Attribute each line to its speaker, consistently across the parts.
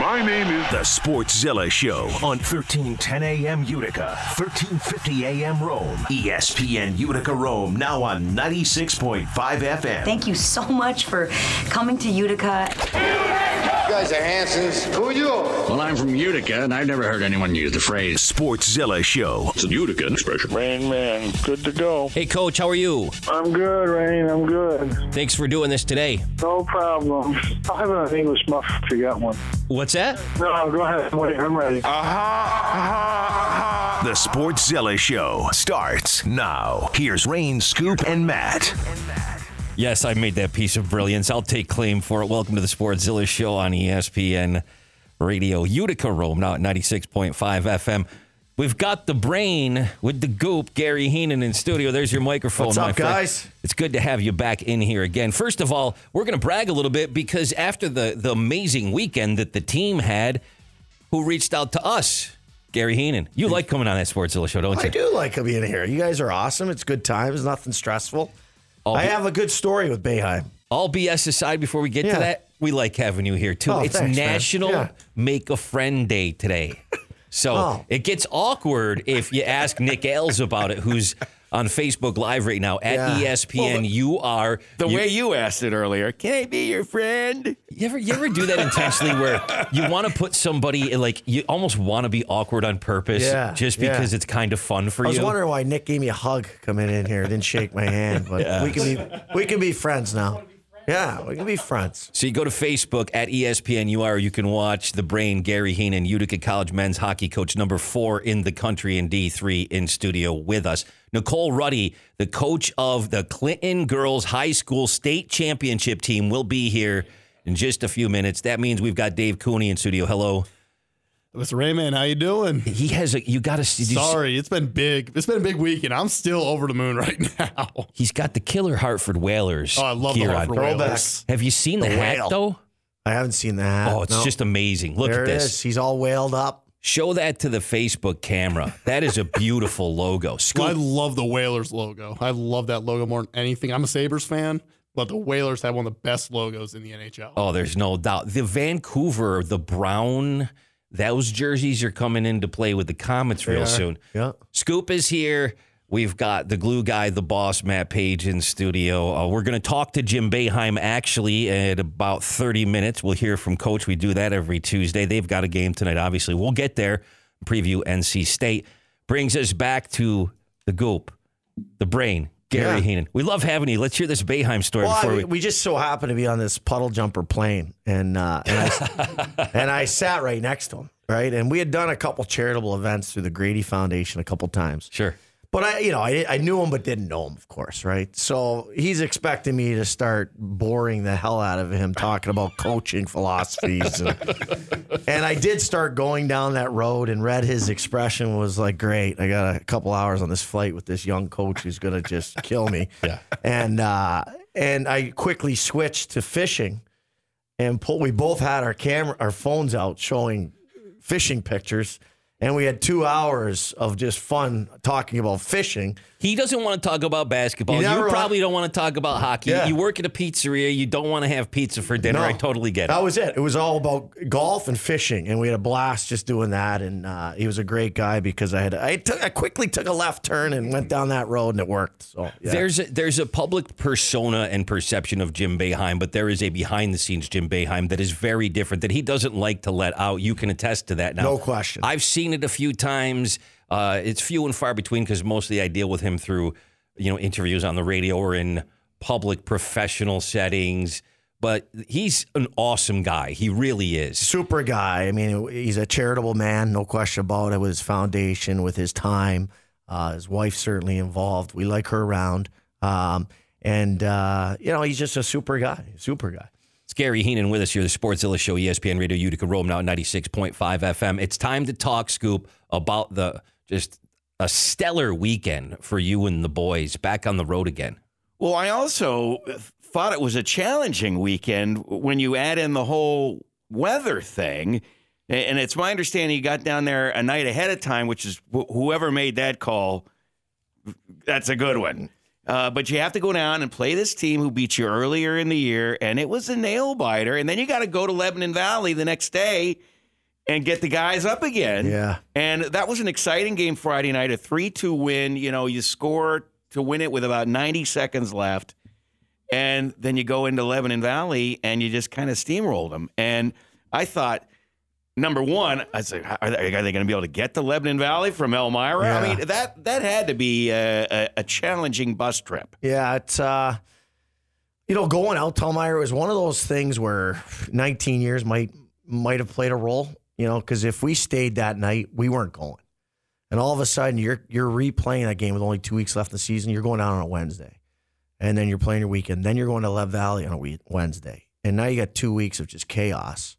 Speaker 1: My name is
Speaker 2: The Sportszilla Show on 1310 AM Utica, 1350 AM Rome, ESPN Utica Rome, now on 96.5 FM.
Speaker 3: Thank you so much for coming to Utica.
Speaker 4: You guys are Hansons. Who are you?
Speaker 5: Well, I'm from Utica, and I've never heard anyone use the phrase.
Speaker 2: Sportszilla Show.
Speaker 5: It's a Utica expression.
Speaker 1: Rain Man. Good to go.
Speaker 6: Hey, Coach, how are you?
Speaker 1: I'm good, Rain. I'm good.
Speaker 6: Thanks for doing this today.
Speaker 1: No problem. I'll have an English muff if you got one.
Speaker 6: What's that?
Speaker 1: No, go ahead. Wait, I'm ready.
Speaker 2: The Sportszilla Show starts now. Here's Rain, Scoop, and Matt.
Speaker 6: Yes, I made that piece of brilliance. I'll take claim for it. Welcome to the Sportszilla Show on ESPN Radio Utica Rome, now at 96.5 FM. We've got the brain with the goop, Gary Heenan in studio. There's your microphone,
Speaker 7: What's up,
Speaker 6: friend.
Speaker 7: guys?
Speaker 6: It's good to have you back in here again. First of all, we're going to brag a little bit because after the, the amazing weekend that the team had, who reached out to us, Gary Heenan. You like coming on that Sportszilla show, don't you?
Speaker 7: I do like being here. You guys are awesome. It's good times. Nothing stressful.
Speaker 6: All
Speaker 7: I have a good story with Boeheim.
Speaker 6: All BS aside, before we get
Speaker 7: Yeah.
Speaker 6: to that, we like having you here too.
Speaker 7: Oh,
Speaker 6: it's
Speaker 7: thanks.
Speaker 6: National
Speaker 7: Yeah.
Speaker 6: Make a Friend Day today. So
Speaker 7: Oh.
Speaker 6: it gets awkward if you ask Nick Ailes about it, who's on Facebook Live right now at
Speaker 7: Yeah.
Speaker 6: ESPN. you are
Speaker 8: The
Speaker 6: you,
Speaker 8: way you asked it earlier. Can I be your friend?
Speaker 6: you ever you ever do that intentionally where you want to put somebody like you almost want to be awkward on purpose
Speaker 7: Yeah,
Speaker 6: just
Speaker 7: yeah.
Speaker 6: because it's kind of fun for you.
Speaker 7: I was
Speaker 6: you.
Speaker 7: wondering why Nick gave me a hug coming in here. Didn't shake my hand, but we can be we can be friends now. Yeah, we can be friends.
Speaker 6: So you go to Facebook at E ESPNUR. You can watch the brain, Gary Heenan, Utica College men's hockey coach, number four in the country in D3 in studio with us. Nicole Ruddy, the coach of the Clinton Girls High School State Championship team, will be here in just a few minutes. That means we've got Dave Cooney in studio. Hello.
Speaker 9: Mr. Raymond, how you doing?
Speaker 6: He has a, you got to see.
Speaker 9: Sorry, it's been big. It's been a big week, and I'm still over the moon right now.
Speaker 6: He's got the killer Hartford Whalers.
Speaker 9: Oh, I love the
Speaker 6: gear
Speaker 9: Hartford
Speaker 6: on.
Speaker 9: Whalers.
Speaker 6: Have you seen the,
Speaker 7: The
Speaker 6: hat
Speaker 7: whale.
Speaker 6: though?
Speaker 7: I haven't seen that.
Speaker 6: Oh, it's
Speaker 7: No.
Speaker 6: just amazing. Look
Speaker 7: there
Speaker 6: at this.
Speaker 7: is. He's all whaled up.
Speaker 6: Show that to the Facebook camera. That is a beautiful logo.
Speaker 9: Well, I love the Whalers logo. I love that logo more than anything. I'm a Sabres fan, but the Whalers have one of the best logos in the NHL.
Speaker 6: oh, there's no doubt. The Vancouver, the brown, those jerseys are coming into play with the Comets real
Speaker 7: are.
Speaker 6: soon.
Speaker 7: Yeah.
Speaker 6: Scoop is here. We've got the glue guy, the boss, Matt Page in studio. Uh, we're going to talk to Jim Boeheim actually at about 30 minutes. We'll hear from Coach. We do that every Tuesday. They've got a game tonight, obviously. We'll get there. Preview NC State. Brings us back to the goop, the brain, Gary
Speaker 7: Yeah.
Speaker 6: Heenan. We love having you. Let's hear this Boeheim story
Speaker 7: Well,
Speaker 6: before
Speaker 7: I,
Speaker 6: we.
Speaker 7: we just so happened to be on this puddle jumper plane, and uh, and, I, and I sat right next to him, right? And we had done a couple charitable events through the Grady Foundation a couple times.
Speaker 6: Sure.
Speaker 7: But I, you know, I, I knew him, but didn't know him, of course, right? So he's expecting me to start boring the hell out of him talking about coaching philosophies, and, and I did start going down that road. And read his expression was like, "Great, I got a couple hours on this flight with this young coach who's going to just kill me."
Speaker 6: Yeah.
Speaker 7: And uh, and I quickly switched to fishing, and pull, we both had our camera, our phones out showing fishing pictures. And we had two hours of just fun talking about fishing.
Speaker 6: He doesn't want to talk about basketball.
Speaker 7: You
Speaker 6: You, probably don't want to talk about hockey.
Speaker 7: Yeah.
Speaker 6: You work at a pizzeria. You don't want to have pizza for dinner.
Speaker 7: No.
Speaker 6: I totally get it.
Speaker 7: That was it. It was all about golf and fishing, and we had a blast just doing that. And uh, he was a great guy because I had I took I quickly took a left turn and went down that road, and it worked. So yeah.
Speaker 6: There's a, there's a public persona and perception of Jim Boeheim, but there is a behind the scenes Jim Boeheim that is very different that he doesn't like to let out. You can attest to that now.
Speaker 7: No question.
Speaker 6: I've seen it a few times. Uh, it's few and far between because mostly I deal with him through you know interviews on the radio or in public professional settings. But he's an awesome guy. He really is.
Speaker 7: super guy. I mean, he's a charitable man, no question about it. With his foundation, with his time, uh, his wife certainly involved. We like her around, um, and uh, you know, he's just a super guy, super guy.
Speaker 6: It's Gary Heenan with us here, the Sports Sportszilla Show, ESPN Radio Utica Rome, now 96.5 FM. It's time to talk, Scoop, about the just a stellar weekend for you and the boys back on the road again.
Speaker 8: Well, I also thought it was a challenging weekend when you add in the whole weather thing. And it's my understanding you got down there a night ahead of time, which is wh- whoever made that call, that's a good one. Uh, but you have to go down and play this team who beat you earlier in the year, and it was a nail biter. And then you got to go to Lebanon Valley the next day and get the guys up again.
Speaker 7: Yeah.
Speaker 8: And that was an exciting game Friday night, a 3 2 win. You know, you score to win it with about 90 seconds left. And then you go into Lebanon Valley and you just kind of steamrolled them. And I thought, number one, I said, are they, they going to be able to get to Lebanon Valley from Elmira? I mean, that that had to be a, a, a challenging bus trip.
Speaker 7: Yeah, it's uh you know, going out to Elmira was one of those things where 19 years might might have played a role, you know, because if we stayed that night, we weren't going. And all of a sudden you're you're replaying that game with only two weeks left in the season, you're going out on a Wednesday. And then you're playing your weekend. Then you're going to Leb Valley on a Wednesday. And now you got two weeks of just chaos.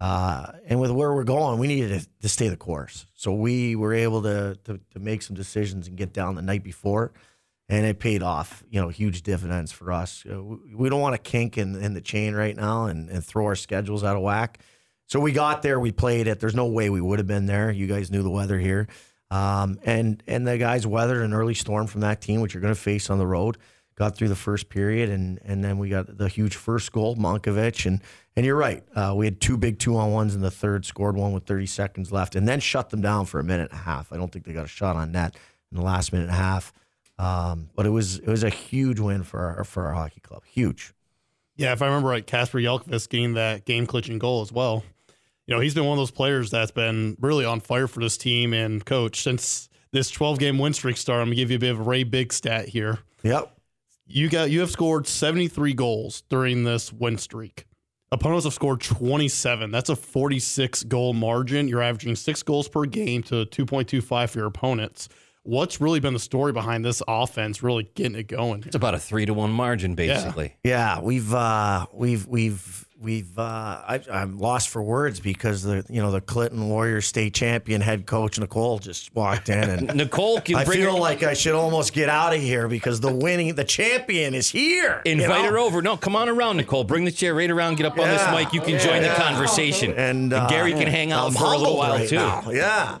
Speaker 7: Uh, and with where we're going, we needed to, to stay the course. So we were able to, to to make some decisions and get down the night before, and it paid off. You know, huge dividends for us. Uh, we- we don't want to kink in, in the chain right now and, and throw our schedules out of whack. So we got there, we played it. There's no way we would have been there. You guys knew the weather here, um, and and the guys weathered an early storm from that team, which you're going to face on the road. Got through the first period, and and then we got the huge first goal, Monkovich, and and you're right. Uh, we had two big two on ones in the third, scored one with 30 seconds left, and then shut them down for a minute and a half. I don't think they got a shot on net in the last minute and a half. Um, but it was it was a huge win for our for our hockey club. Huge.
Speaker 9: Yeah, if I remember right, Casper Jelkvist gained that game clinching goal as well. You know, he's been one of those players that's been really on fire for this team and coach since this 12 game win streak started. I'm gonna give you a bit of a Ray Big stat here.
Speaker 7: Yep.
Speaker 9: You got you have scored 73 goals during this win streak. Opponents have scored 27. That's a 46 goal margin. You're averaging six goals per game to 2.25 for your opponents. What's really been the story behind this offense really getting it going?
Speaker 6: It's about a three to one margin, basically.
Speaker 7: Yeah, we've uh, we've we've we've uh, I, I'm lost for words because the you know the Clinton Warriors state champion head coach Nicole just walked in and
Speaker 6: Nicole can bring I
Speaker 7: feel
Speaker 6: her,
Speaker 7: like I should almost get out of here because the winning the champion is here. you
Speaker 6: invite
Speaker 7: know?
Speaker 6: her over. No, come on around, Nicole. Bring the chair right around. Get up on this mic. You can join the conversation.
Speaker 7: And, uh,
Speaker 6: Gary can hang out
Speaker 7: I'm
Speaker 6: for a little while
Speaker 7: right
Speaker 6: too.
Speaker 7: now. Yeah.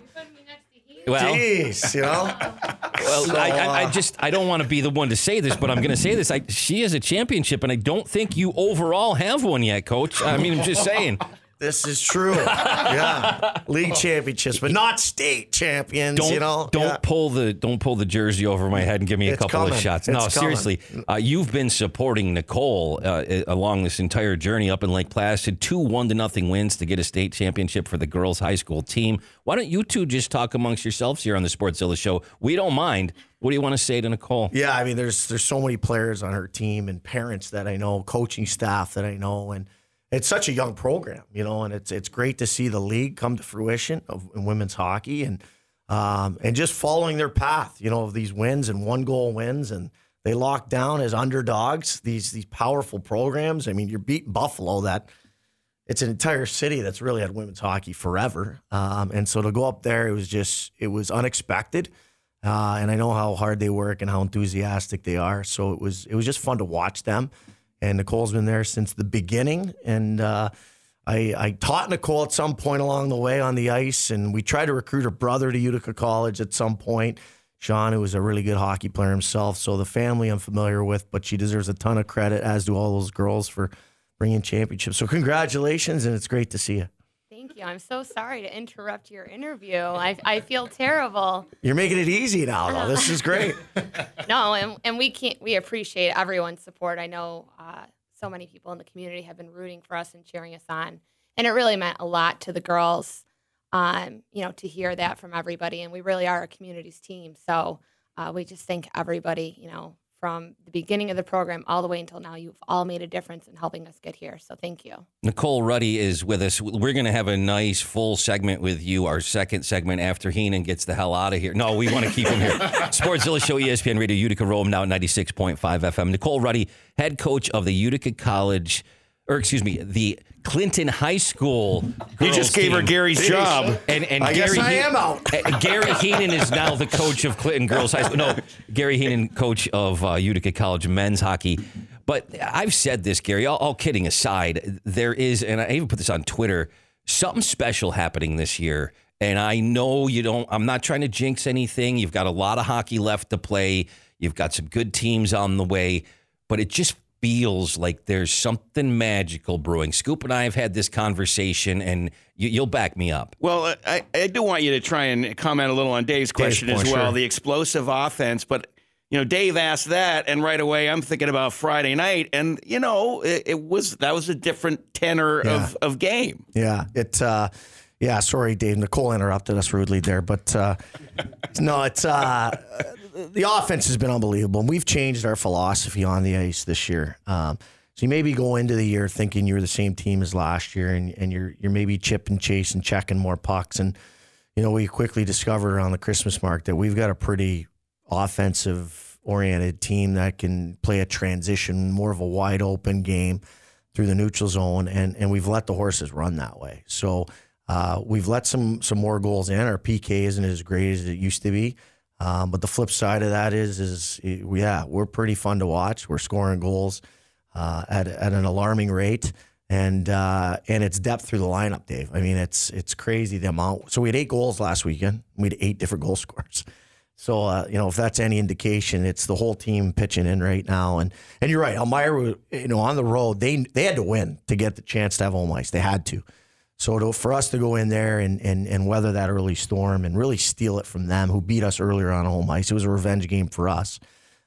Speaker 6: Well,
Speaker 7: Jeez, you know.
Speaker 6: Well, I, I, I just I don't want to be the one to say this, but I'm going to say this. I, she has a championship, and I don't think you overall have one yet, Coach. I mean, I'm just saying.
Speaker 7: This is true. yeah, league championships, but not state champions.
Speaker 6: Don't
Speaker 7: you know,
Speaker 6: don't
Speaker 7: Yeah.
Speaker 6: pull the don't pull the jersey over my head and give me a
Speaker 7: It's
Speaker 6: couple of
Speaker 7: coming.
Speaker 6: shots. No,
Speaker 7: coming.
Speaker 6: seriously, uh, you've been supporting Nicole uh, along this entire journey up in Lake Placid. Two one to nothing wins to get a state championship for the girls' high school team. Why don't you two just talk amongst yourselves here on the Sportszilla show? We don't mind. What do you want to say to Nicole?
Speaker 7: Yeah, I mean, there's there's so many players on her team and parents that I know, coaching staff that I know, and it's such a young program, you know, and it's it's great to see the league come to fruition of in women's hockey and um, and just following their path, you know, of these wins and one goal wins, and they lock down as underdogs these these powerful programs. I mean, you're beating Buffalo, that it's an entire city that's really had women's hockey forever, um, and so to go up there, it was just it was unexpected. Uh, and I know how hard they work and how enthusiastic they are. So it was it was just fun to watch them. And Nicole's been there since the beginning. And uh, I, I taught Nicole at some point along the way on the ice, and we tried to recruit her brother to Utica College at some point. Sean, who was a really good hockey player himself. So the family I'm familiar with, but she deserves a ton of credit, as do all those girls for bringing championships. So congratulations, and it's great to see you.
Speaker 10: Thank you. I'm so sorry to interrupt your interview. I, I feel terrible.
Speaker 7: You're making it easy now, though. This is great.
Speaker 10: No, and, and we can't. We appreciate everyone's support. I know uh, so many people in the community have been rooting for us and cheering us on, and it really meant a lot to the girls. Um, you know, to hear that from everybody, and we really are a community's team. So uh, we just thank everybody. You know, from the beginning of the program all the way until now, you've all made a difference in helping us get here. So thank you.
Speaker 6: Nicole Ruddy is with us. We're going to have a nice full segment with you, our second segment after Heenan gets the hell out of here. No, we want to keep him here. Sportszilla Show, ESPN Radio, Utica Rome, now 96.5 FM. Nicole Ruddy, head coach of the Utica College, or excuse me, the Clinton High School.
Speaker 8: You just gave her
Speaker 6: team.
Speaker 8: Gary's job.
Speaker 6: And, and
Speaker 7: I
Speaker 6: Gary
Speaker 7: guess I am out.
Speaker 6: Gary Heenan is now the coach of Clinton Girls High School. No, Gary Heenan, coach of uh, Utica College men's hockey. But I've said this, Gary, all, all kidding aside, there is, and I even put this on Twitter, something special happening this year. And I know you don't, I'm not trying to jinx anything. You've got a lot of hockey left to play. You've got some good teams on the way, but it just feels like there's something magical brewing. Scoop and I have had this conversation, and you, you'll back me up.
Speaker 8: Well, I, I do want you to try and comment a little on Dave's question
Speaker 7: point,
Speaker 8: as well,
Speaker 7: sure.
Speaker 8: the explosive offense. But you know, Dave asked that, and right away I'm thinking about Friday night, and you know, it, it was that was a different tenor of, of game.
Speaker 7: Yeah, it. Uh, yeah, sorry, Dave. Nicole interrupted us rudely there, but uh, no, it's uh, the offense has been unbelievable. And we've changed our philosophy on the ice this year. Um, so you maybe go into the year thinking you're the same team as last year, and, and you're you're maybe chipping, chasing, checking more pucks, and you know we quickly discovered around the Christmas mark that we've got a pretty offensive oriented team that can play a transition, more of a wide open game through the neutral zone, and and we've let the horses run that way. So uh, we've let some some more goals in. Our PK isn't as great as it used to be, um, but the flip side of that is is yeah, we're pretty fun to watch. We're scoring goals uh, at at an alarming rate. And uh, and it's depth through the lineup, Dave. I mean, it's it's crazy the amount. So we had eight goals last weekend. We had eight different goal scorers. So uh, you know, if that's any indication, it's the whole team pitching in right now. And and you're right, Elmira, you know, on the road, they they had to win to get the chance to have home ice. They had to. So to, for us to go in there and, and and weather that early storm and really steal it from them, who beat us earlier on home ice, it was a revenge game for us.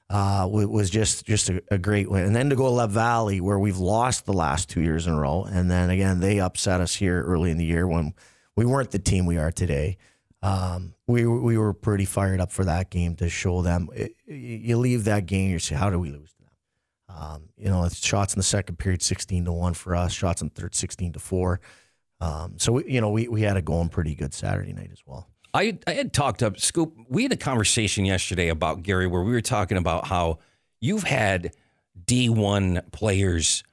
Speaker 7: Uh, wa- was just just a, a great win. And then to go to Love Valley, where we've lost the last two years in a row, and then again they upset us here early in the year when we weren't the team we are today. Um, we we were pretty fired up for that game to show them. It, you leave that game, you say, how do we lose to them? Um, you know, shots in the second period, sixteen to one for us. Shots in third, sixteen to four. Um, so we, you know, we we had it going pretty good Saturday night as well.
Speaker 6: I, I had talked up Scoop. We had a conversation yesterday about Gary where we were talking about how you've had D1 players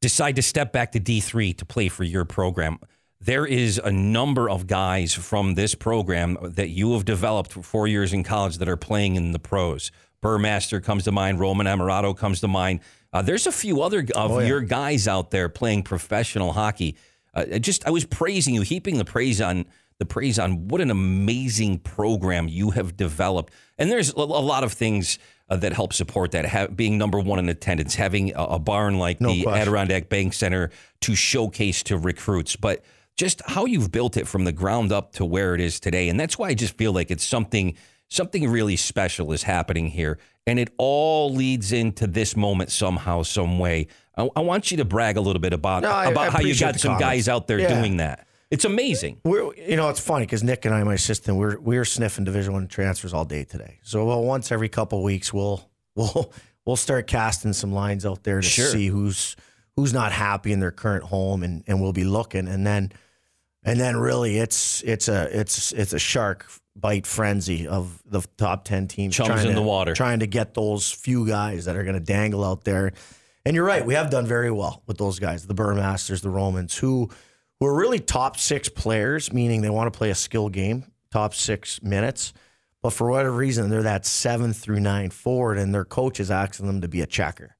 Speaker 6: decide to step back to D3 to play for your program. There is a number of guys from this program that you have developed for four years in college that are playing in the pros. Burmaster comes to mind. Roman Amarato comes to mind. Uh, there's a few other of
Speaker 7: Oh, yeah.
Speaker 6: your guys out there playing professional hockey. Uh, I just I was praising you, heaping the praise on the praise on what an amazing program you have developed. And there's a, a lot of things uh, that help support that. Ha- being number one in attendance, having a, a barn like
Speaker 7: No
Speaker 6: the
Speaker 7: question.
Speaker 6: Adirondack Bank Center to showcase to recruits, but just how you've built it from the ground up to where it is today. And that's why I just feel like it's something something really special is happening here. And it all leads into this moment somehow, some way. I, I want you to brag a little bit about,
Speaker 7: No, I-
Speaker 6: about
Speaker 7: I
Speaker 6: how you got some
Speaker 7: comments.
Speaker 6: guys out there
Speaker 7: Yeah.
Speaker 6: doing that. It's amazing.
Speaker 7: We're, you know, it's funny because Nick and I, my assistant, we're we're sniffing Division One transfers all day today. So, well, once every couple weeks, we'll we'll we'll start casting some lines out there to
Speaker 6: Sure.
Speaker 7: see who's who's not happy in their current home, and and we'll be looking, and then and then really, it's it's a it's it's a shark bite frenzy of the top ten teams
Speaker 6: Chums
Speaker 7: trying
Speaker 6: in
Speaker 7: to-
Speaker 6: the water.
Speaker 7: trying to get those few guys that are going to dangle out there. And you're right, we have done very well with those guys, the Burmasters, the Romans, who who are really top six players, meaning they want to play a skill game, top six minutes. But for whatever reason, they're that seven through nine forward, and their coach is asking them to be a checker.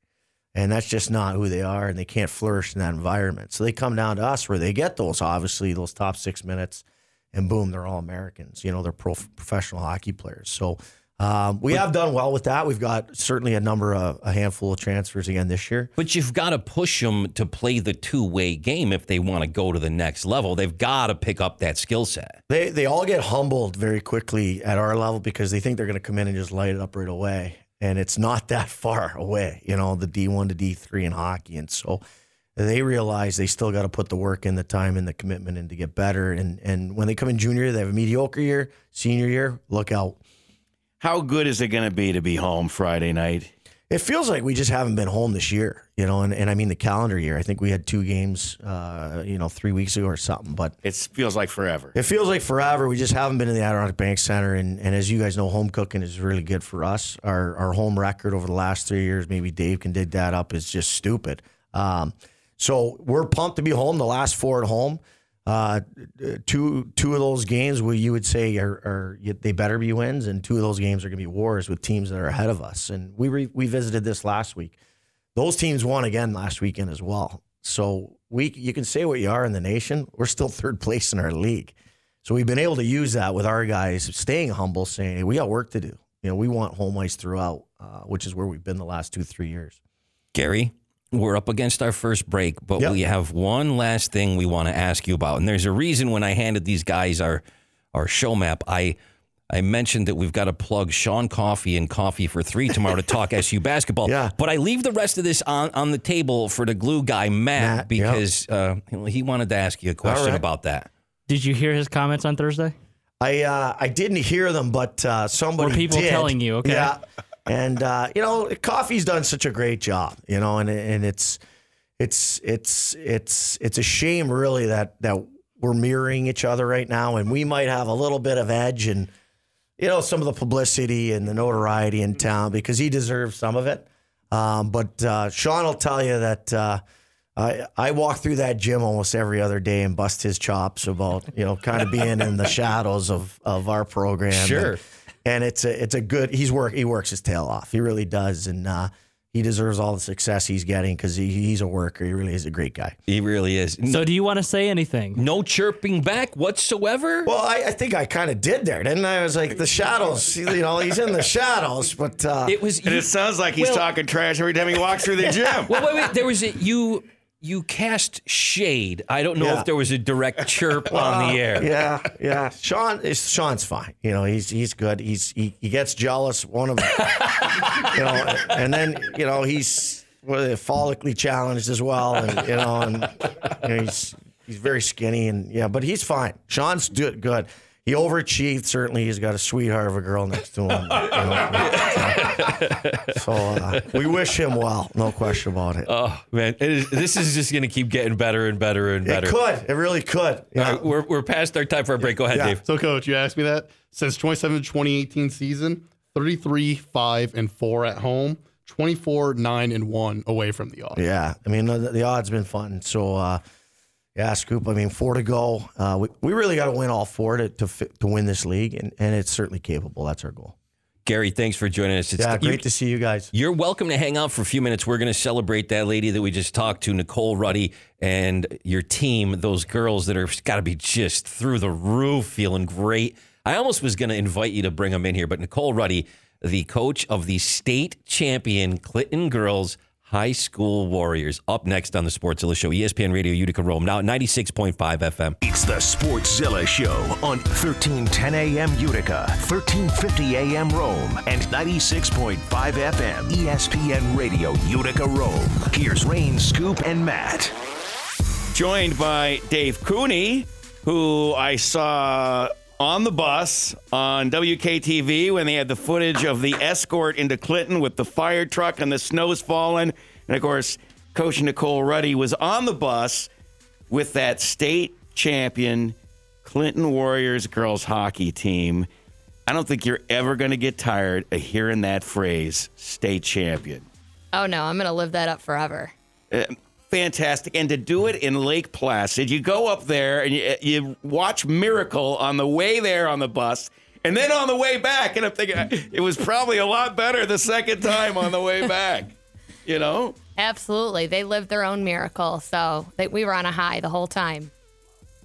Speaker 7: And that's just not who they are, and they can't flourish in that environment. So they come down to us where they get those, obviously, those top six minutes, and boom, they're all Americans. You know, they're pro- professional hockey players. So um, we have done well with that. We've got certainly a number of, a handful of transfers again this year.
Speaker 6: But you've got to push them to play the two way game if they want to go to the next level. They've got to pick up that skill set.
Speaker 7: They they all get humbled very quickly at our level because they think they're going to come in and just light it up right away, and it's not that far away. You know, the D one to D three in hockey, and so they realize they still got to put the work in, the time, and the commitment in to get better. And and when they come in junior, they have a mediocre year. Senior year, look out.
Speaker 8: How good is it going to be to be home Friday night?
Speaker 7: It feels like we just haven't been home this year, you know, and, and I mean the calendar year. I think we had two games, uh, you know, three weeks ago or something, but
Speaker 8: It feels like forever.
Speaker 7: It feels like forever. We just haven't been in the Adirondack Bank Center, and, and as you guys know, home cooking is really good for us. Our our home record over the last three years, maybe Dave can dig that up, is just stupid. Um, so we're pumped to be home. The last four at home, uh, two two of those games where you would say are, are they better be wins, and two of those games are going to be wars with teams that are ahead of us. And we re, we visited this last week. Those teams won again last weekend as well. So we you can say what you are in the nation. We're still third place in our league. So we've been able to use that with our guys staying humble, saying hey, we got work to do. You know, we want home ice throughout, uh, which is where we've been the last two, three years.
Speaker 6: Gary, we're up against our first break, but
Speaker 7: Yep.
Speaker 6: we have one last thing we want to ask you about. And there's a reason when I handed these guys our our show map, I I mentioned that we've got to plug Sean Coffee and Coffee for Three tomorrow to talk SU basketball.
Speaker 7: Yeah.
Speaker 6: But I leave the rest of this on, on the table for the glue guy, Matt,
Speaker 7: Matt,
Speaker 6: because uh, he wanted to ask you a question
Speaker 7: right.
Speaker 6: about that.
Speaker 11: Did you hear his comments on Thursday?
Speaker 7: I uh, I didn't hear them, but uh, somebody
Speaker 11: Were people
Speaker 7: did.
Speaker 11: telling you, okay.
Speaker 7: Yeah, and uh, you know, Coffee's done such a great job. You know, and and it's it's it's it's it's a shame really that that we're mirroring each other right now, and we might have a little bit of edge and you know some of the publicity and the notoriety in town because he deserves some of it. Um, but uh, Sean will tell you that. Uh, I, I walk through that gym almost every other day and bust his chops about you know kind of being in the shadows of, of our program.
Speaker 6: Sure.
Speaker 7: And, and it's a it's a good he's work he works his tail off. He really does, and uh, he deserves all the success he's getting because he, he's a worker. He really is a great guy.
Speaker 6: He really is.
Speaker 11: So do you want to say anything?
Speaker 6: no chirping back whatsoever.
Speaker 7: Well, I, I think I kind of did there, didn't I? I was like the shadows. You know, he's in the shadows, but uh,
Speaker 6: it was.
Speaker 8: And
Speaker 6: you-
Speaker 8: it sounds like he's
Speaker 6: Well-
Speaker 8: talking trash every time he walks through the gym.
Speaker 6: Well, wait, wait. There was a you. You cast shade. I don't know
Speaker 7: Yeah.
Speaker 6: if there was a direct chirp on the air.
Speaker 7: Yeah, yeah. Sean is Sean's fine. You know, he's he's good. He's he, he gets jealous. One of you know, and then you know he's well, follically challenged as well, and you know, and you know, he's he's very skinny, and yeah, but he's fine. Sean's do, good. He overachieved. Certainly, he's got a sweetheart of a girl next to him. you know. so uh, we wish him well, no question about it.
Speaker 6: Oh man, it is, this is just going to keep getting better and better and better.
Speaker 7: it could. It really could. Yeah.
Speaker 6: right, we're, we're past our time for a break. Go ahead,
Speaker 7: Yeah.
Speaker 6: Dave.
Speaker 9: So, coach, you asked me that since 2017 2018 season, 33, 5, and 4 at home, 24, 9, and 1 away from the odds.
Speaker 7: Yeah, I mean the, the odds been fun. So uh, yeah, Scoop. I mean four to go. Uh, we, we really got to win all four to to, fit, to win this league, and, and it's certainly capable. That's our goal.
Speaker 6: Gary, thanks for joining us. It's
Speaker 7: Yeah,
Speaker 6: you-
Speaker 7: great to see you guys.
Speaker 6: You're welcome to hang out for a few minutes. We're going to celebrate that lady that we just talked to, Nicole Ruddy, and your team, those girls that are got to be just through the roof, feeling great. I almost was going to invite you to bring them in here, but Nicole Ruddy, the coach of the state champion Clinton girls high school warriors, up next on the Sportszilla Show, ESPN Radio Utica Rome, now at 96.5 FM.
Speaker 2: It's the Sportszilla Show on 1310 AM Utica, 1350 AM Rome, and 96.5 FM ESPN Radio Utica Rome. Here's Rain, Scoop, and Matt.
Speaker 8: joined by Dave Cooney, who I saw on the bus on WKTV when they had the footage of the escort into Clinton with the fire truck and the snow's falling. And of course, Coach Nicole Ruddy was on the bus with that state champion Clinton Warriors girls hockey team. I don't think you're ever going to get tired of hearing that phrase, state champion.
Speaker 10: Oh no, I'm gonna live that up forever.
Speaker 8: Uh, fantastic. And to do it in Lake Placid, you go up there and you, you watch Miracle on the way there on the bus. And then on the way back, and I'm thinking it was probably a lot better the second time on the way back. You know?
Speaker 10: Absolutely, they lived their own miracle. So they, we were on a high the whole time.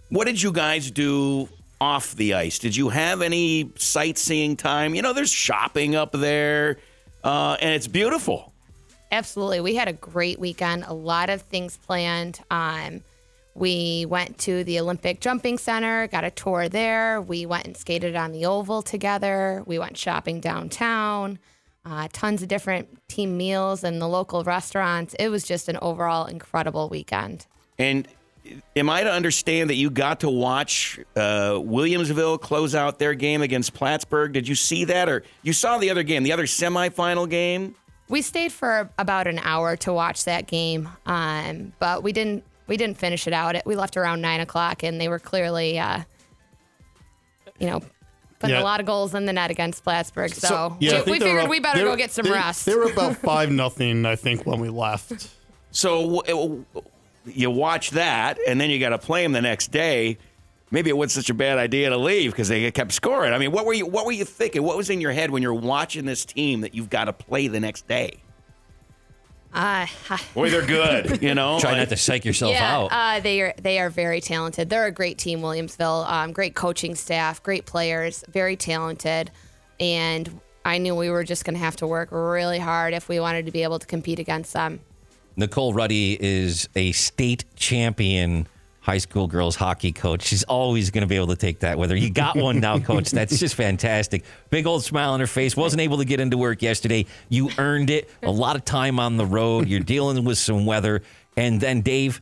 Speaker 8: What did you guys do off the ice? Did you have any sightseeing time? You know, there's shopping up there, uh, and it's beautiful.
Speaker 10: Absolutely. We had a great weekend, a lot of things planned. Um, we went to the Olympic Jumping Center, got a tour there. We went and skated on the Oval together. We went shopping downtown, uh, tons of different team meals in the local restaurants. It was just an overall incredible weekend.
Speaker 8: And am I to understand that you got to watch uh, Williamsville close out their game against Plattsburgh? Did you see that, or you saw the other game, the other semifinal game?
Speaker 10: We stayed for about an hour to watch that game, um, but we didn't. We didn't finish it out. We left around nine o'clock, and they were clearly, uh, you know, putting
Speaker 9: Yeah.
Speaker 10: a lot of goals in the net against Plattsburgh. So,
Speaker 9: Yeah,
Speaker 10: we, we
Speaker 9: they were
Speaker 10: figured we better go get some
Speaker 9: they-
Speaker 10: rest.
Speaker 9: They were about 5 nothing, I think, when we left.
Speaker 8: So w- you watch that, and then you got to play them the next day. Maybe it wasn't such a bad idea to leave because they kept scoring. I mean, what were you what were you thinking? What was in your head when you're watching this team that you've got to play the next day?
Speaker 10: Uh,
Speaker 8: Boy, they're good. You know,
Speaker 6: Try not to psych yourself
Speaker 10: yeah,
Speaker 6: out.
Speaker 10: Uh, they are they are very talented. They're a great team, Williamsville. Um, great coaching staff, great players, very talented, and I knew we were just going to have to work really hard if we wanted to be able to compete against them.
Speaker 6: Nicole Ruddy is a state champion high school girls hockey coach. She's always going to be able to take that with her. You got one now, coach. That's just fantastic. Big old smile on her face. Wasn't able to get into work yesterday. You earned it. A lot of time on the road. You're dealing with some weather. And then, Dave,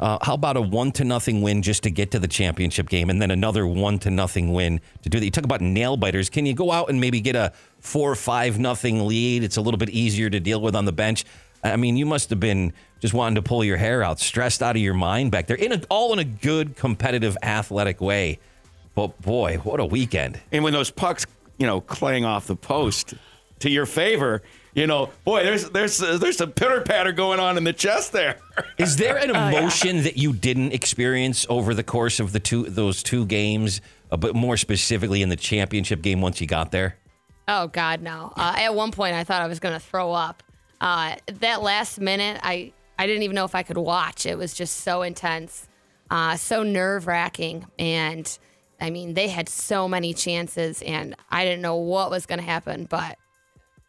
Speaker 6: uh, how about a one to nothing win just to get to the championship game, and then another one to nothing win to do that? You talk about nail biters. Can you go out and maybe get a four or five nothing lead? It's a little bit easier to deal with on the bench. I mean, you must have been just wanting to pull your hair out, stressed out of your mind back there, in a, all in a good, competitive, athletic way. But boy, what a weekend!
Speaker 8: And when those pucks, you know, clang off the post to your favor, you know, boy, there's there's uh, there's some pitter patter going on in the chest there.
Speaker 6: Is there an emotion that you didn't experience over the course of the two those two games, uh, but more specifically in the championship game once you got there?
Speaker 10: Oh God, no! Uh, at one point, I thought I was going to throw up. Uh, that last minute, I I didn't even know if I could watch. It was just so intense, uh, so nerve wracking, and I mean, they had so many chances, and I didn't know what was going to happen, but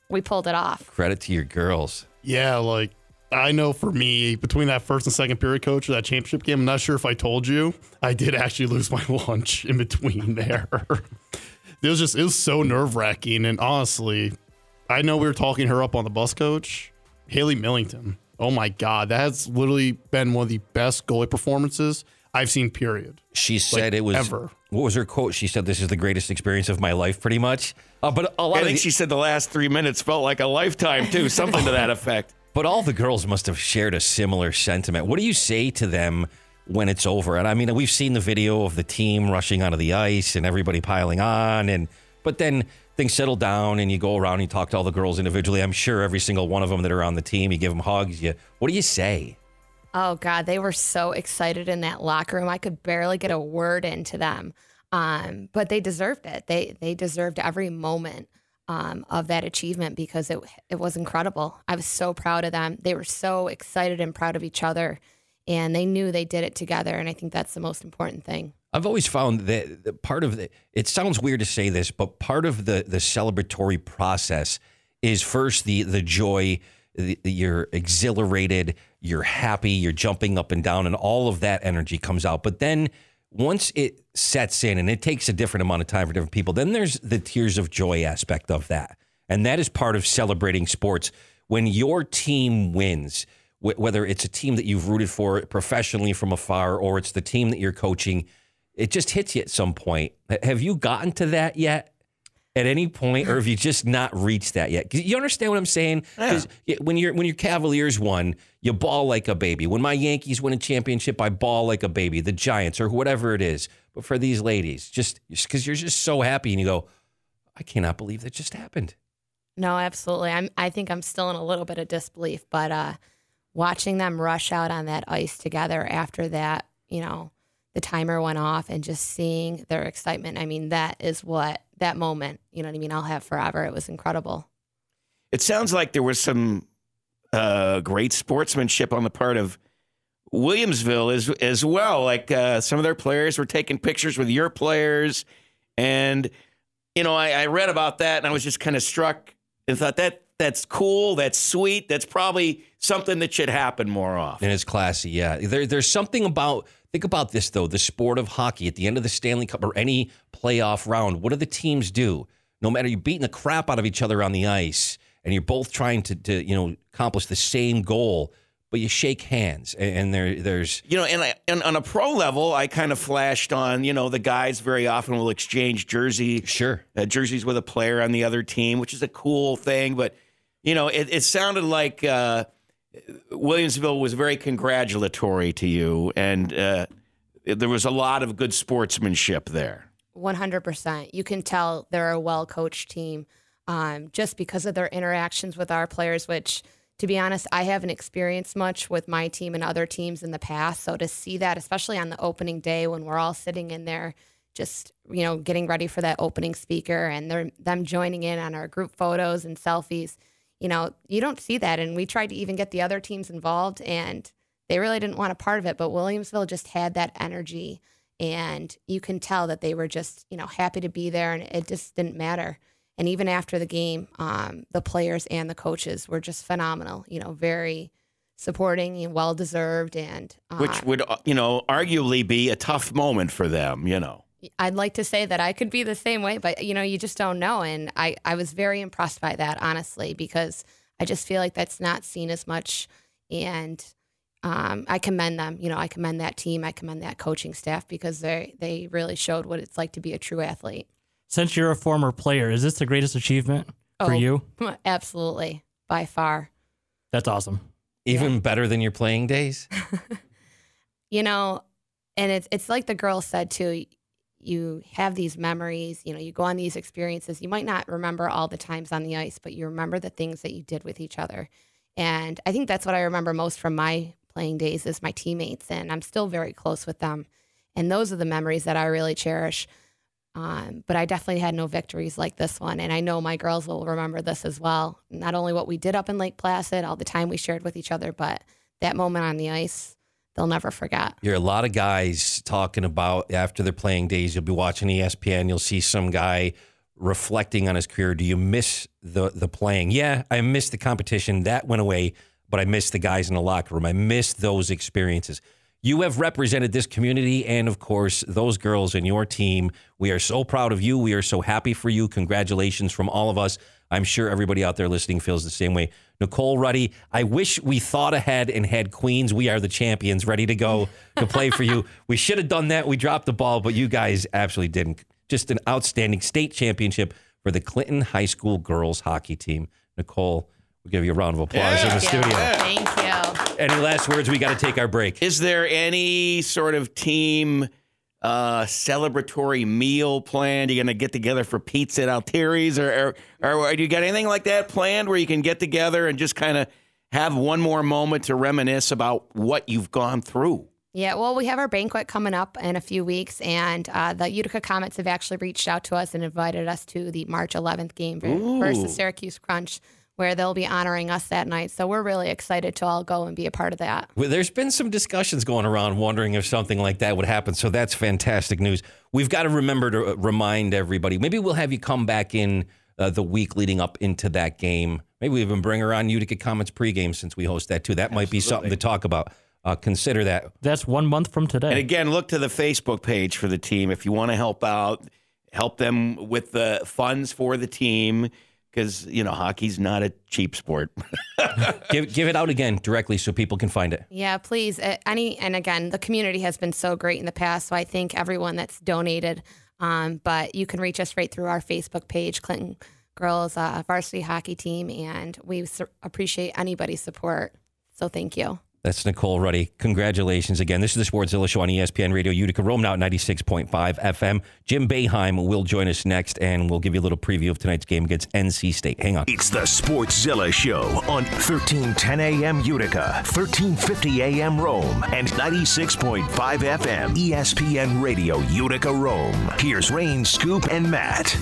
Speaker 10: we pulled it off.
Speaker 6: Credit to your girls.
Speaker 9: Yeah, like I know for me, between that first and second period coach of that championship game, I'm not sure if I told you, I did actually lose my lunch in between there. it was just, it was so nerve wracking. And honestly, I know we were talking her up on the bus coach, Haley Millington. Oh my God, that has literally been one of the best goalie performances I've seen, period.
Speaker 6: She said
Speaker 9: Like,
Speaker 6: it was
Speaker 9: ever.
Speaker 6: What was her quote? She said, "This is the greatest experience of my life," pretty much. Uh, but a lot
Speaker 8: I
Speaker 6: of
Speaker 8: think
Speaker 6: the-
Speaker 8: she said the last three minutes felt like a lifetime too, something to that effect.
Speaker 6: But all the girls must have shared a similar sentiment. What do you say to them when it's over? And I mean, we've seen the video of the team rushing onto the ice and everybody piling on, and but then things settle down and you go around and you talk to all the girls individually. I'm sure every single one of them that are on the team, you give them hugs. You, what do you say?
Speaker 10: Oh God, they were so excited in that locker room. I could barely get a word into them. Um, but they deserved it. They they deserved every moment um, of that achievement because it it was incredible. I was so proud of them. They were so excited and proud of each other, and they knew they did it together. And I think that's the most important thing.
Speaker 6: I've always found that part of the, it sounds weird to say this, but part of the the celebratory process is first the the joy, the- you're exhilarated, you're happy, you're jumping up and down, and all of that energy comes out. But then once it sets in, and it takes a different amount of time for different people, then there's the tears of joy aspect of that, and that is part of celebrating sports when your team wins. Whether it's a team that you've rooted for professionally from afar, or it's the team that you're coaching, it just hits you at some point. Have you gotten to that yet? At any point, or have you just not reached that yet? You understand what I'm saying? 'Cause y- when you're when your Cavaliers won, you ball like a baby. When my Yankees win a championship, I ball like a baby. The Giants or whatever it is. But for these ladies, just because you're just so happy and you go, I cannot believe that just happened.
Speaker 10: No, absolutely. I'm. I think I'm still in a little bit of disbelief, but uh, watching them rush out on that ice together after that, you know, the timer went off, and just seeing their excitement. I mean, that is what that moment. You know what I mean? I'll have forever. It was incredible.
Speaker 8: It sounds like there was some uh, great sportsmanship on the part of Williamsville as as well. Like uh, some of their players were taking pictures with your players, and you know, I, I read about that and I was just kind of struck and thought that that's cool, that's sweet, that's probably something that should happen more often.
Speaker 6: And it's classy, yeah. There, there's something about think about this though. The sport of hockey at the end of the Stanley Cup or any playoff round, what do the teams do? No matter you're beating the crap out of each other on the ice, and you're both trying to, to you know accomplish the same goal, but you shake hands, and, and there there's
Speaker 8: You know, and, I, and on a pro level, I kind of flashed on, you know, the guys very often will exchange jersey,
Speaker 6: sure,
Speaker 8: uh, jerseys with a player on the other team, which is a cool thing. But you know, it, it sounded like uh, Williamsville was very congratulatory to you, and uh, there was a lot of good sportsmanship there.
Speaker 10: 100%. You can tell they're a well coached team um, just because of their interactions with our players, which, to be honest, I haven't experienced much with my team and other teams in the past. So to see that, especially on the opening day when we're all sitting in there, just you know, getting ready for that opening speaker, and they're them joining in on our group photos and selfies. You know, you don't see that, and we tried to even get the other teams involved, and they really didn't want a part of it. But Williamsville just had that energy and you can tell that they were just you know happy to be there and it just didn't matter And even after the game, um, the players and the coaches were just phenomenal. You know, very supporting and well deserved. And uh,
Speaker 8: Which would, uh, you know, arguably be a tough moment for them, you know.
Speaker 10: I'd like to say that I could be the same way, but you know, you just don't know. And I, I was very impressed by that, honestly, because I just feel like that's not seen as much. And um, I commend them. You know, I commend that team. I commend that coaching staff because they they really showed what it's like to be a true athlete.
Speaker 11: Since you're a former player, is this the greatest achievement for
Speaker 10: Oh.
Speaker 11: you?
Speaker 10: Absolutely, by far.
Speaker 11: That's awesome.
Speaker 6: Even better than your playing days?
Speaker 10: you know, and it's it's like the girl said too. You have these memories, you know, you go on these experiences. You might not remember all the times on the ice, but you remember the things that you did with each other. And I think that's what I remember most from my playing days is my teammates, and I'm still very close with them. And those are the memories that I really cherish. Um, but I definitely had no victories like this one, and I know my girls will remember this as well. Not only what we did up in Lake Placid, all the time we shared with each other, but that moment on the ice, they'll never forget.
Speaker 6: You're a lot of guys talking about after their playing days. You'll be watching ESPN. You'll see some guy reflecting on his career. Do you miss the the playing? Yeah, I miss the competition. That went away, but I miss the guys in the locker room. I miss those experiences. You have represented this community and, of course, those girls in your team. We are so proud of you. We are so happy for you. Congratulations from all of us. I'm sure everybody out there listening feels the same way. Nicole Ruddy, I wish we thought ahead and had Queens. We are the champions ready to go to play for you. We should have done that. We dropped the ball, but you guys absolutely didn't. Just an outstanding state championship for the Clinton High School girls hockey team. Nicole, we'll give you a round of applause in the
Speaker 10: Thank you.
Speaker 6: studio.
Speaker 10: Thank you.
Speaker 6: Any last words? We got to take our break.
Speaker 8: Is there any sort of team uh, celebratory meal planned? Are you going to get together for pizza at Altieri's, or, or, or do you got anything like that planned where you can get together and just kind of have one more moment to reminisce about what you've gone through?
Speaker 10: Yeah, well, we have our banquet coming up in a few weeks, and uh, the Utica Comets have actually reached out to us and invited us to the March 11th game
Speaker 6: Ooh.
Speaker 10: versus Syracuse Crunch, where they'll be honoring us that night. So we're really excited to all go and be a part of that.
Speaker 6: Well, there's been some discussions going around wondering if something like that would happen. So that's fantastic news. We've got to remember to uh, remind everybody. Maybe we'll have you come back in uh, the week leading up into that game. Maybe we even bring her on Utica Comets pregame since we host that too. That might be something to talk about. Uh, consider that.
Speaker 11: That's one month from today.
Speaker 8: And again, look to the Facebook page for the team if you want to help out, help them with the funds for the team because you know hockey's not a cheap sport.
Speaker 6: give give it out again directly so people can find it.
Speaker 10: Yeah, please. Uh, any and again, the community has been so great in the past. So I thank everyone that's donated. Um, but you can reach us right through our Facebook page, Clinton Girls uh, Varsity Hockey Team, and we su- appreciate anybody's support. So thank you.
Speaker 6: That's Nicole Ruddy. Congratulations again. This is the Sportszilla Show on ESPN Radio Utica, Rome now at 96.5 FM. Jim Boeheim will join us next, and we'll give you a little preview of tonight's game against NC State. Hang on.
Speaker 2: It's the Sportszilla Show on 1310 AM Utica, 1350 AM Rome, and 96.5 FM ESPN Radio Utica Rome. Here's Rain, Scoop, and Matt.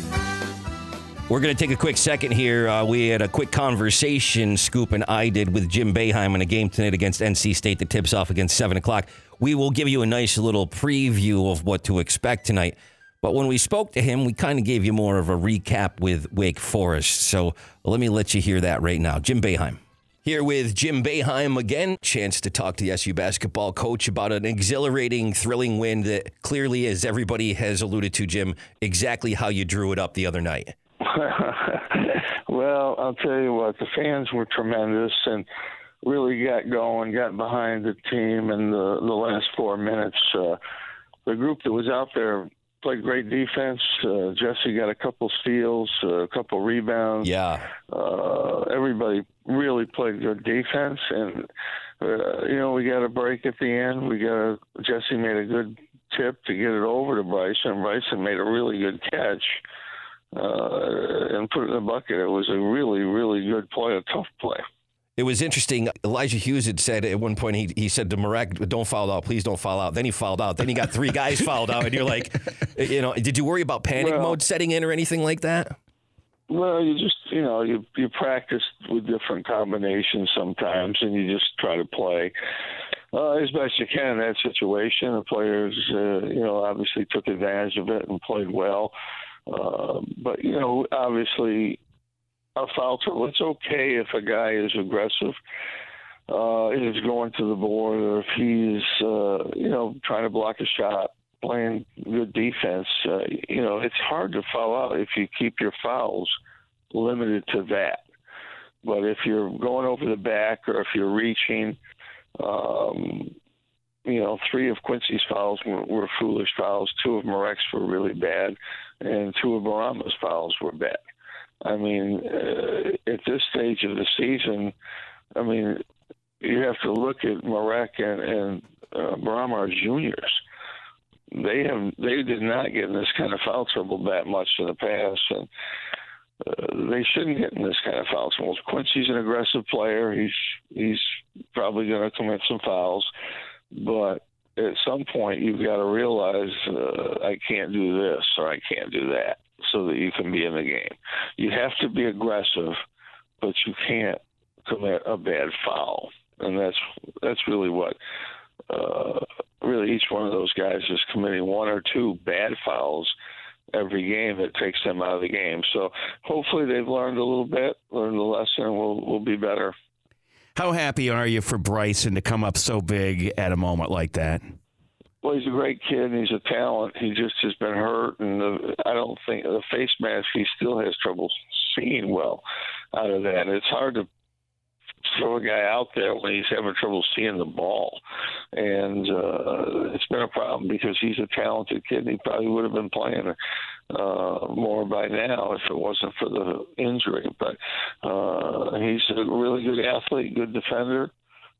Speaker 6: We're going to take a quick second here. Uh, we had a quick conversation, Scoop and I did, with Jim Boeheim in a game tonight against NC State that tips off against 7 o'clock. We will give you a nice little preview of what to expect tonight. But when we spoke to him, we kind of gave you more of a recap with Wake Forest. So let me let you hear that right now. Jim Boeheim. Here with Jim Boeheim again. Chance to talk to the SU basketball coach about an exhilarating, thrilling win that clearly, as everybody has alluded to, Jim, exactly how you drew it up the other night.
Speaker 1: well, I'll tell you what, the fans were tremendous and really got going, got behind the team in the, the last four minutes. Uh, the group that was out there played great defense. Uh, Jesse got a couple steals, uh, a couple rebounds.
Speaker 6: Yeah.
Speaker 1: Uh, everybody really played good defense, and uh, you know we got a break at the end. We got a, Jesse made a good tip to get it over to Bryson. and Bryson made a really good catch uh, and put it in the bucket. It was a really, really good play, a tough play.
Speaker 6: It was interesting. Elijah Hughes had said at one point, he, he said to Marek, don't foul out. Please don't foul out. Then he fouled out. Then he got three guys fouled out. And you're like, you know, did you worry about panic
Speaker 1: Well-
Speaker 6: mode setting in or anything like that?
Speaker 1: Well, you just you know you you practice with different combinations sometimes, and you just try to play uh, as best you can in that situation. The players, uh, you know, obviously took advantage of it and played well. Uh, but you know, obviously, a foul trouble. It's okay if a guy is aggressive, uh, is going to the board, or if he's uh, you know trying to block a shot, playing good defense. Uh, you know, it's hard to foul out if you keep your fouls limited to that. But if you're going over the back or if you're reaching, um, you know, three of Quincy's fouls were, were foolish fouls. Two of Marek's were really bad, and two of Bourama's fouls were bad. I mean, uh, at this stage of the season, I mean, you have to look at Marek and, and uh, Bourama as juniors. They have they did not get in this kind of foul trouble that much in the past, and uh, they shouldn't get in this kind of foul trouble. Quincy's an aggressive player. He's he's probably going to commit some fouls, but at some point you've got to realize uh, I can't do this or I can't do that so that you can be in the game. You have to be aggressive, but you can't commit a bad foul, and that's that's really what. Uh, really, each one of those guys is committing one or two bad fouls every game that takes them out of the game. So hopefully they've learned a little bit, learned the lesson, and we'll we'll be better.
Speaker 8: How happy are you for Brycen to come up so big at a moment like that?
Speaker 1: Well, he's a great kid. and He's a talent. He just has been hurt, and the, I don't think the face mask. He still has trouble seeing well out of that. It's hard to throw a guy out there when he's having trouble seeing the ball, and uh, it's been a problem because he's a talented kid. and He probably would have been playing uh, more by now if it wasn't for the injury. But uh, he's a really good athlete, good defender,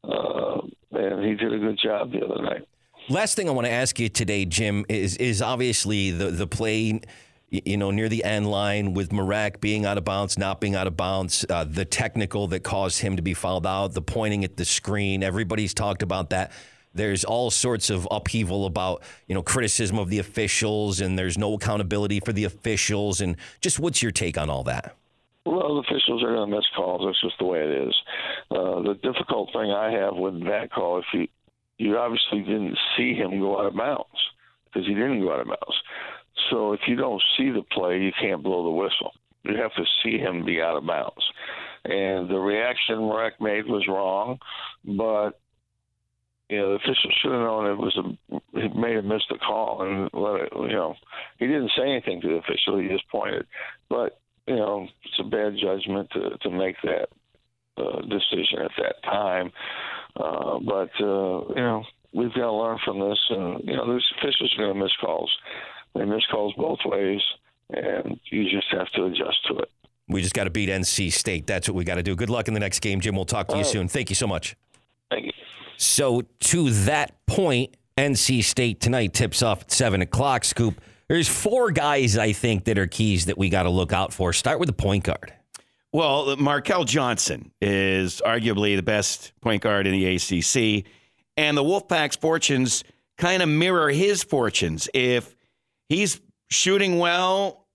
Speaker 1: uh, and he did a good job the other night.
Speaker 6: Last thing I want to ask you today, Jim, is is obviously the the play, you know, near the end line with Marek being out of bounds, not being out of bounds, uh, the technical that caused him to be fouled out, the pointing at the screen. Everybody's talked about that. There's all sorts of upheaval about you know criticism of the officials, and there's no accountability for the officials. And just what's your take on all that?
Speaker 1: Well, the officials are going to miss calls. That's just the way it is. Uh, the difficult thing I have with that call, if you you obviously didn't see him go out of bounds because he didn't go out of bounds. So if you don't see the play, you can't blow the whistle. You have to see him be out of bounds. And the reaction Marek made was wrong, but you know the official should have known it was a he may have missed a call and let it. You know he didn't say anything to the official; he just pointed. But you know it's a bad judgment to to make that uh, decision at that time. Uh, but uh, you know, we've got to learn from this, and you know, these officials are going to miss calls. They miss calls both ways, and you just have to adjust to it.
Speaker 6: We just got to beat NC State. That's what we got to do. Good luck in the next game, Jim. We'll talk to you soon. Thank you so much.
Speaker 1: Thank you.
Speaker 6: So to that point, NC State tonight tips off at seven o'clock. Scoop. There's four guys I think that are keys that we got to look out for. Start with the point guard.
Speaker 8: Well, Markell Johnson is arguably the best point guard in the ACC, and the Wolfpack's fortunes kind of mirror his fortunes. If he's shooting well,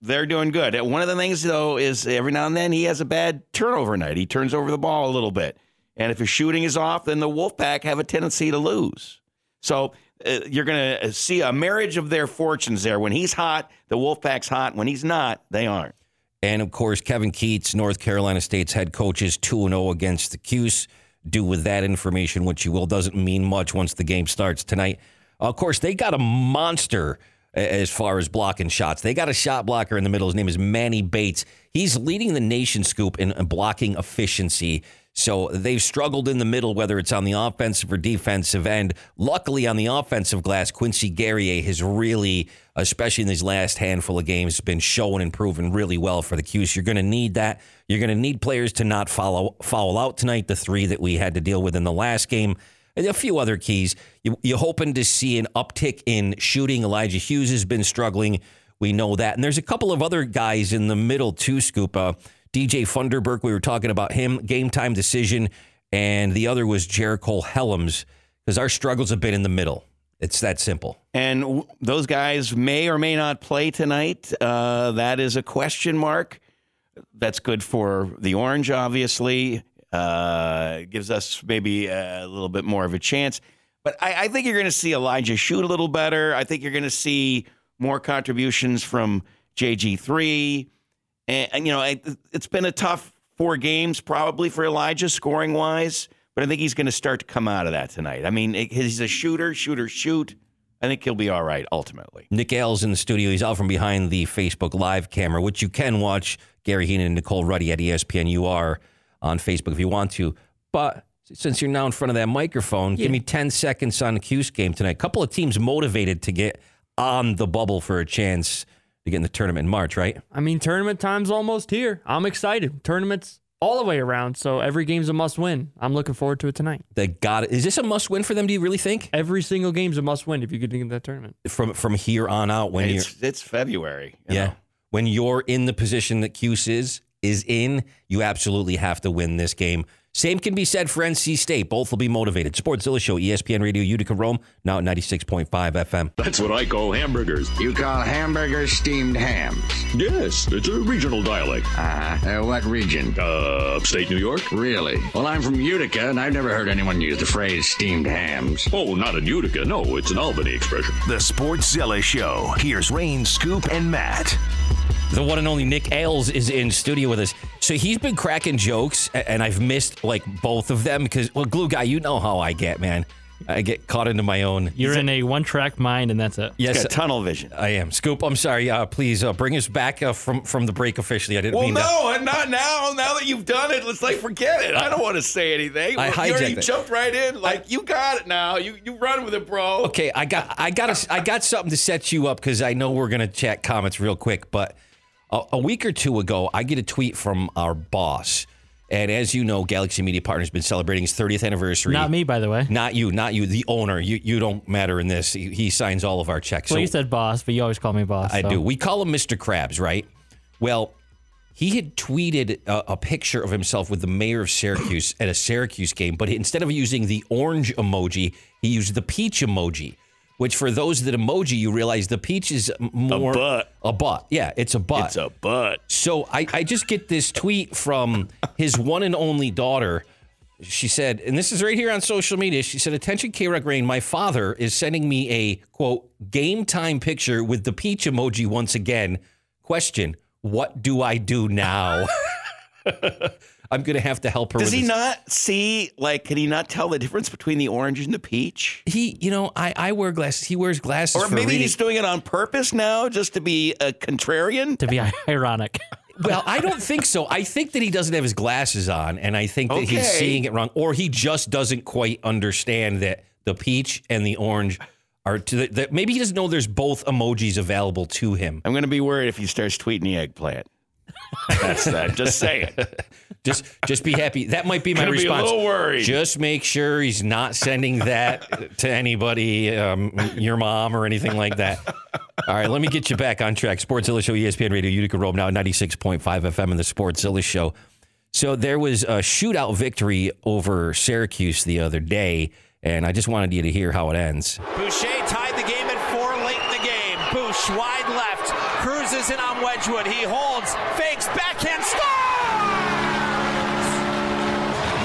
Speaker 8: they're doing good. One of the things, though, is every now and then he has a bad turnover night. He turns over the ball a little bit. And if his shooting is off, then the Wolfpack have a tendency to lose. So uh, you're going to see a marriage of their fortunes there. When he's hot, the Wolfpack's hot. When he's not, they aren't.
Speaker 6: And of course, Kevin Keatts, North Carolina State's head coach, is 2 0 against the Cuse. Do with that information what you will. Doesn't mean much once the game starts tonight. Of course, they got a monster as far as blocking shots. They got a shot blocker in the middle. His name is Manny Bates. He's leading the nation scoop in blocking efficiency. So they've struggled in the middle, whether it's on the offensive or defensive end. Luckily, on the offensive glass, Quincy Guerrier has really, especially in these last handful of games, been showing and proving really well for the Cuse. You're going to need that. You're going to need players to not follow foul out tonight. The three that we had to deal with in the last game. And a few other keys. You, you're hoping to see an uptick in shooting. Elijah Hughes has been struggling. We know that. And there's a couple of other guys in the middle, too, Scoopa. Uh, DJ Funderburk, we were talking about him, game time decision. And the other was Jericole Hellems, because our struggles have been in the middle. It's that simple.
Speaker 8: And w- those guys may or may not play tonight. Uh, that is a question mark. That's good for the Orange, obviously. Uh, gives us maybe a little bit more of a chance. But I, I think you're going to see Elijah shoot a little better. I think you're going to see more contributions from JG3. And, and, you know, it, it's been a tough four games probably for Elijah scoring wise, but I think he's going to start to come out of that tonight. I mean, it- he's a shooter, shooter, shoot. I think he'll be all right ultimately.
Speaker 6: Nick Ailes in the studio. He's out from behind the Facebook Live camera, which you can watch Gary Heenan and Nicole Ruddy at ESPN UR on Facebook if you want to. But since you're now in front of that microphone, give me 10 seconds on the Cuse game tonight. A couple of teams motivated to get on the bubble for a chance to get in the tournament in March, right?
Speaker 11: I mean, tournament time's almost here. I'm excited. Tournaments all the way around, so every game's a must win. I'm looking forward to it tonight.
Speaker 6: They got it. Is this a must win for them, do you really think?
Speaker 11: Every single game's a must win if you get into that tournament.
Speaker 6: From from here on out when you're
Speaker 8: It's, it's February. you
Speaker 6: Yeah.
Speaker 8: know.
Speaker 6: When you're in the position that Cuse is is in, you absolutely have to win this game. Same can be said for NC State. Both will be motivated. Sportszilla Show, ESPN Radio, Utica, Rome, now at 96.5 FM.
Speaker 5: That's what I call hamburgers.
Speaker 4: You call hamburgers steamed hams.
Speaker 5: Yes, it's a regional dialect.
Speaker 4: Uh, uh, what region?
Speaker 5: Uh, upstate New York?
Speaker 4: Really? Well, I'm from Utica, and I've never heard anyone use the phrase steamed hams.
Speaker 5: Oh, not in Utica. No, it's an Albany expression.
Speaker 2: The Sportszilla Show. Here's Rain, Scoop, and Matt.
Speaker 6: The one and only Nick Ailes is in studio with us. So he's been cracking jokes, and I've missed like both of them because, well, Glue Guy, you know how I get, man. I get caught into my own.
Speaker 11: You're in a one track mind, and that's it.
Speaker 6: Yes,
Speaker 8: Got tunnel vision.
Speaker 6: I am. Scoop, I'm sorry. Uh, please uh, bring us back uh, from from the break officially. I didn't
Speaker 8: Well,
Speaker 6: mean to.
Speaker 8: no, and not now. Now that you've done it, let's like forget it. I don't want to say anything.
Speaker 6: I
Speaker 8: you already
Speaker 6: hijacked it.
Speaker 8: jumped right in. Like you got it now. You you run with it, bro.
Speaker 6: Okay, I got I got a, I got something to set you up because I know we're gonna chat Comets real quick. But a, a week or two ago, I get a tweet from our boss, and as you know, Galaxy Media Partners has been celebrating his 30th anniversary.
Speaker 11: Not me, by the way.
Speaker 6: Not you, not you, the owner. You you don't matter in this. He, he signs all of our checks.
Speaker 11: Well,
Speaker 6: So-
Speaker 11: you said boss, but you always call me boss.
Speaker 6: I
Speaker 11: so.
Speaker 6: do. We call him Mr. Krabs, right? Well, he had tweeted a, a picture of himself with the mayor of Syracuse at a Syracuse game, but instead of using the orange emoji, he used the peach emoji. Which, for those that emoji, you realize the peach is more
Speaker 8: butt.
Speaker 6: A butt, yeah, it's a butt.
Speaker 8: It's a butt.
Speaker 6: So I, I just get this tweet from his one and only daughter. She said, and this is right here on social media. She said, Attention, K Rock Rain, my father is sending me a quote, game time picture with the peach emoji once again. Question, what do I do now? I'm going to have to help her
Speaker 8: Does
Speaker 6: with
Speaker 8: he
Speaker 6: this.
Speaker 8: not see? Like, can he not tell the difference between the orange and the peach?
Speaker 6: He, you know, I, I wear glasses. He wears glasses
Speaker 8: Or
Speaker 6: for
Speaker 8: maybe
Speaker 6: reading.
Speaker 8: he's doing it on purpose now, just to be a contrarian.
Speaker 11: To be ironic.
Speaker 6: Well, I don't think so. I think that he doesn't have his glasses on, and I think that he's seeing it wrong, or he just doesn't quite understand that the peach and the orange are to the, that maybe he doesn't know there's both emojis available to him.
Speaker 8: I'm going to be worried if he starts tweeting the eggplant. That's that. Just saying.
Speaker 6: Just just be happy. That might be my
Speaker 8: Gonna be a little worried.
Speaker 6: Just make sure he's not sending that to anybody, um, your mom or anything like that. All right, let me get you back on track. Sportszilla Show, ESPN Radio, Utica Rome, now 96.5 FM in the Sports Sportszilla Show. So there was a shootout victory over Syracuse the other day, and I just wanted you to hear how it ends.
Speaker 12: Boucher tied the game at four late in the game. Bouche wide left. Cruises in on Wedgewood. He holds. Fakes. Backhand. Scores!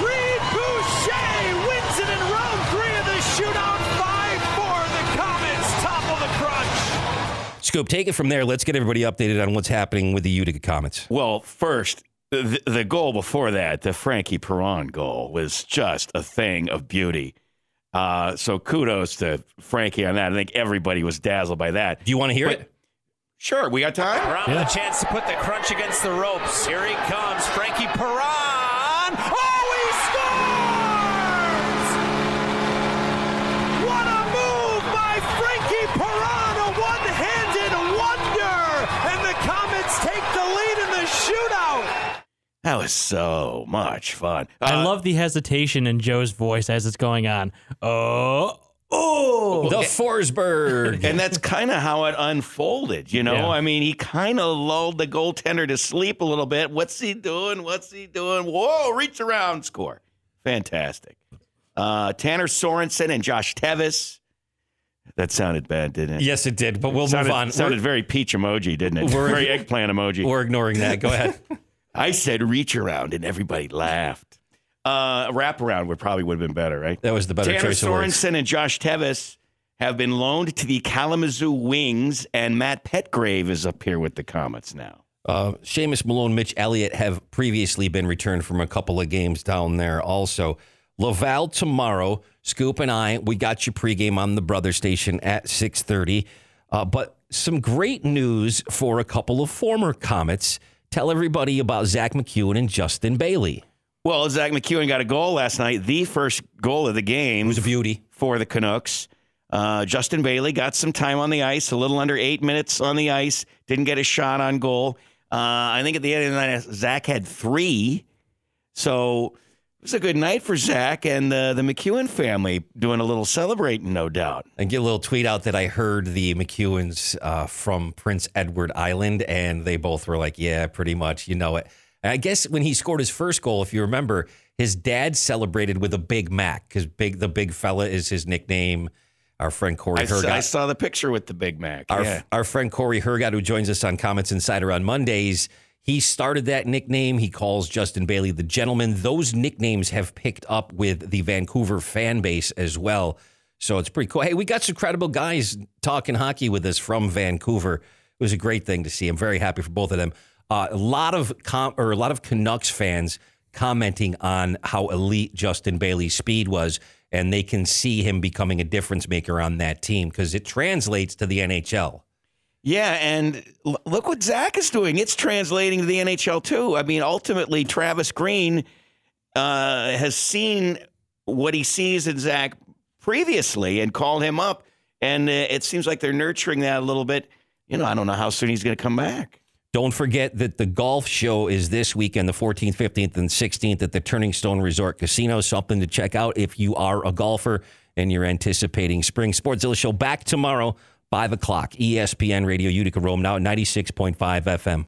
Speaker 12: Reid Boucher wins it in round three of the shootout. 5-4. The Comets topple the crunch.
Speaker 6: Scoop, take it from there. Let's get everybody updated on what's happening with the Utica Comets.
Speaker 8: Well, first, the, the goal before that, the Frankie Perron goal, was just a thing of beauty. Uh, so kudos to Frankie on that. I think everybody was dazzled by that.
Speaker 6: Do you want to hear
Speaker 8: But-
Speaker 6: it?
Speaker 8: Sure, we got time.
Speaker 12: Perron with a chance to put the crunch against the ropes. Here he comes. Frankie Perron. Oh, he scores! What a move by Frankie Perron. A one-handed wonder. And the Comets take the lead in the shootout.
Speaker 8: That was so much fun.
Speaker 11: I
Speaker 8: Uh,
Speaker 11: love the hesitation in Joe's voice as it's going on. Oh, oh.
Speaker 6: The Forsberg.
Speaker 8: and that's kind of how it unfolded, you know?
Speaker 11: Yeah.
Speaker 8: I mean, he kind of lulled the goaltender to sleep a little bit. What's he doing? What's he doing? Whoa, reach around, score. Fantastic. Uh, Tanner Sorensen and Josh Teves. That sounded bad, didn't it?
Speaker 6: yes, it did, but we'll
Speaker 8: sounded,
Speaker 6: move on.
Speaker 8: Sounded
Speaker 6: We're-
Speaker 8: very peach emoji, didn't it?
Speaker 6: We're-
Speaker 8: very eggplant emoji.
Speaker 6: We're ignoring that. Go ahead.
Speaker 8: I said reach around, and everybody laughed. Uh, wrap around would probably would have been better, right?
Speaker 6: That was the better
Speaker 8: Tanner
Speaker 6: choice words.
Speaker 8: Sorensen and Josh Teves have been loaned to the Kalamazoo Wings, and Matt Petgrave is up here with the Comets now.
Speaker 6: Uh, Seamus Malone, Mitch Elliott have previously been returned from a couple of games down there. Also, Laval tomorrow. Scoop and I, we got your pregame on the brother station at six thirty. Uh, but some great news for a couple of former Comets. Tell everybody about Zack MacEwen and Justin Bailey.
Speaker 8: Well, Zack MacEwen got a goal last night, the first goal of the game. It
Speaker 6: was a beauty
Speaker 8: for the Canucks. Uh, Justin Bailey got some time on the ice, a little under eight minutes on the ice, didn't get a shot on goal. Uh, I think at the end of the night, Zach had three. So it was a good night for Zach and the, the MacEwen family doing a little celebrating, no doubt.
Speaker 6: And get a little tweet out that I heard the MacEwens uh, from Prince Edward Island, and they both were like, yeah, pretty much, you know it. I guess when he scored his first goal, if you remember, his dad celebrated with a Big Mac because big the big fella is his nickname. Our friend Corey
Speaker 8: I,
Speaker 6: Hergott.
Speaker 8: I saw the picture with the Big Mac.
Speaker 6: Our,
Speaker 8: yeah.
Speaker 6: our friend Corey Hergott, who joins us on Comets Insider on Mondays, he started that nickname. He calls Justin Bailey the gentleman. Those nicknames have picked up with the Vancouver fan base as well. So it's pretty cool. Hey, we got some credible guys talking hockey with us from Vancouver. It was a great thing to see. I'm very happy for both of them. Uh, a lot of com- or a lot of Canucks fans commenting on how elite Justin Bailey's speed was, and they can see him becoming a difference maker on that team because it translates to the NHL.
Speaker 8: Yeah, and look what Zach is doing. It's translating to the NHL too. I mean, ultimately, Travis Green uh, has seen what he sees in Zach previously and called him up, and uh, it seems like they're nurturing that a little bit. You know, I don't know how soon he's going to come back.
Speaker 6: Don't forget that the golf show is this weekend, the 14th, 15th, and 16th at the Turning Stone Resort Casino. Something to check out if you are a golfer and you're anticipating spring. Sportszilla show back tomorrow, 5 o'clock, ESPN Radio Utica Rome, now at 96.5 FM.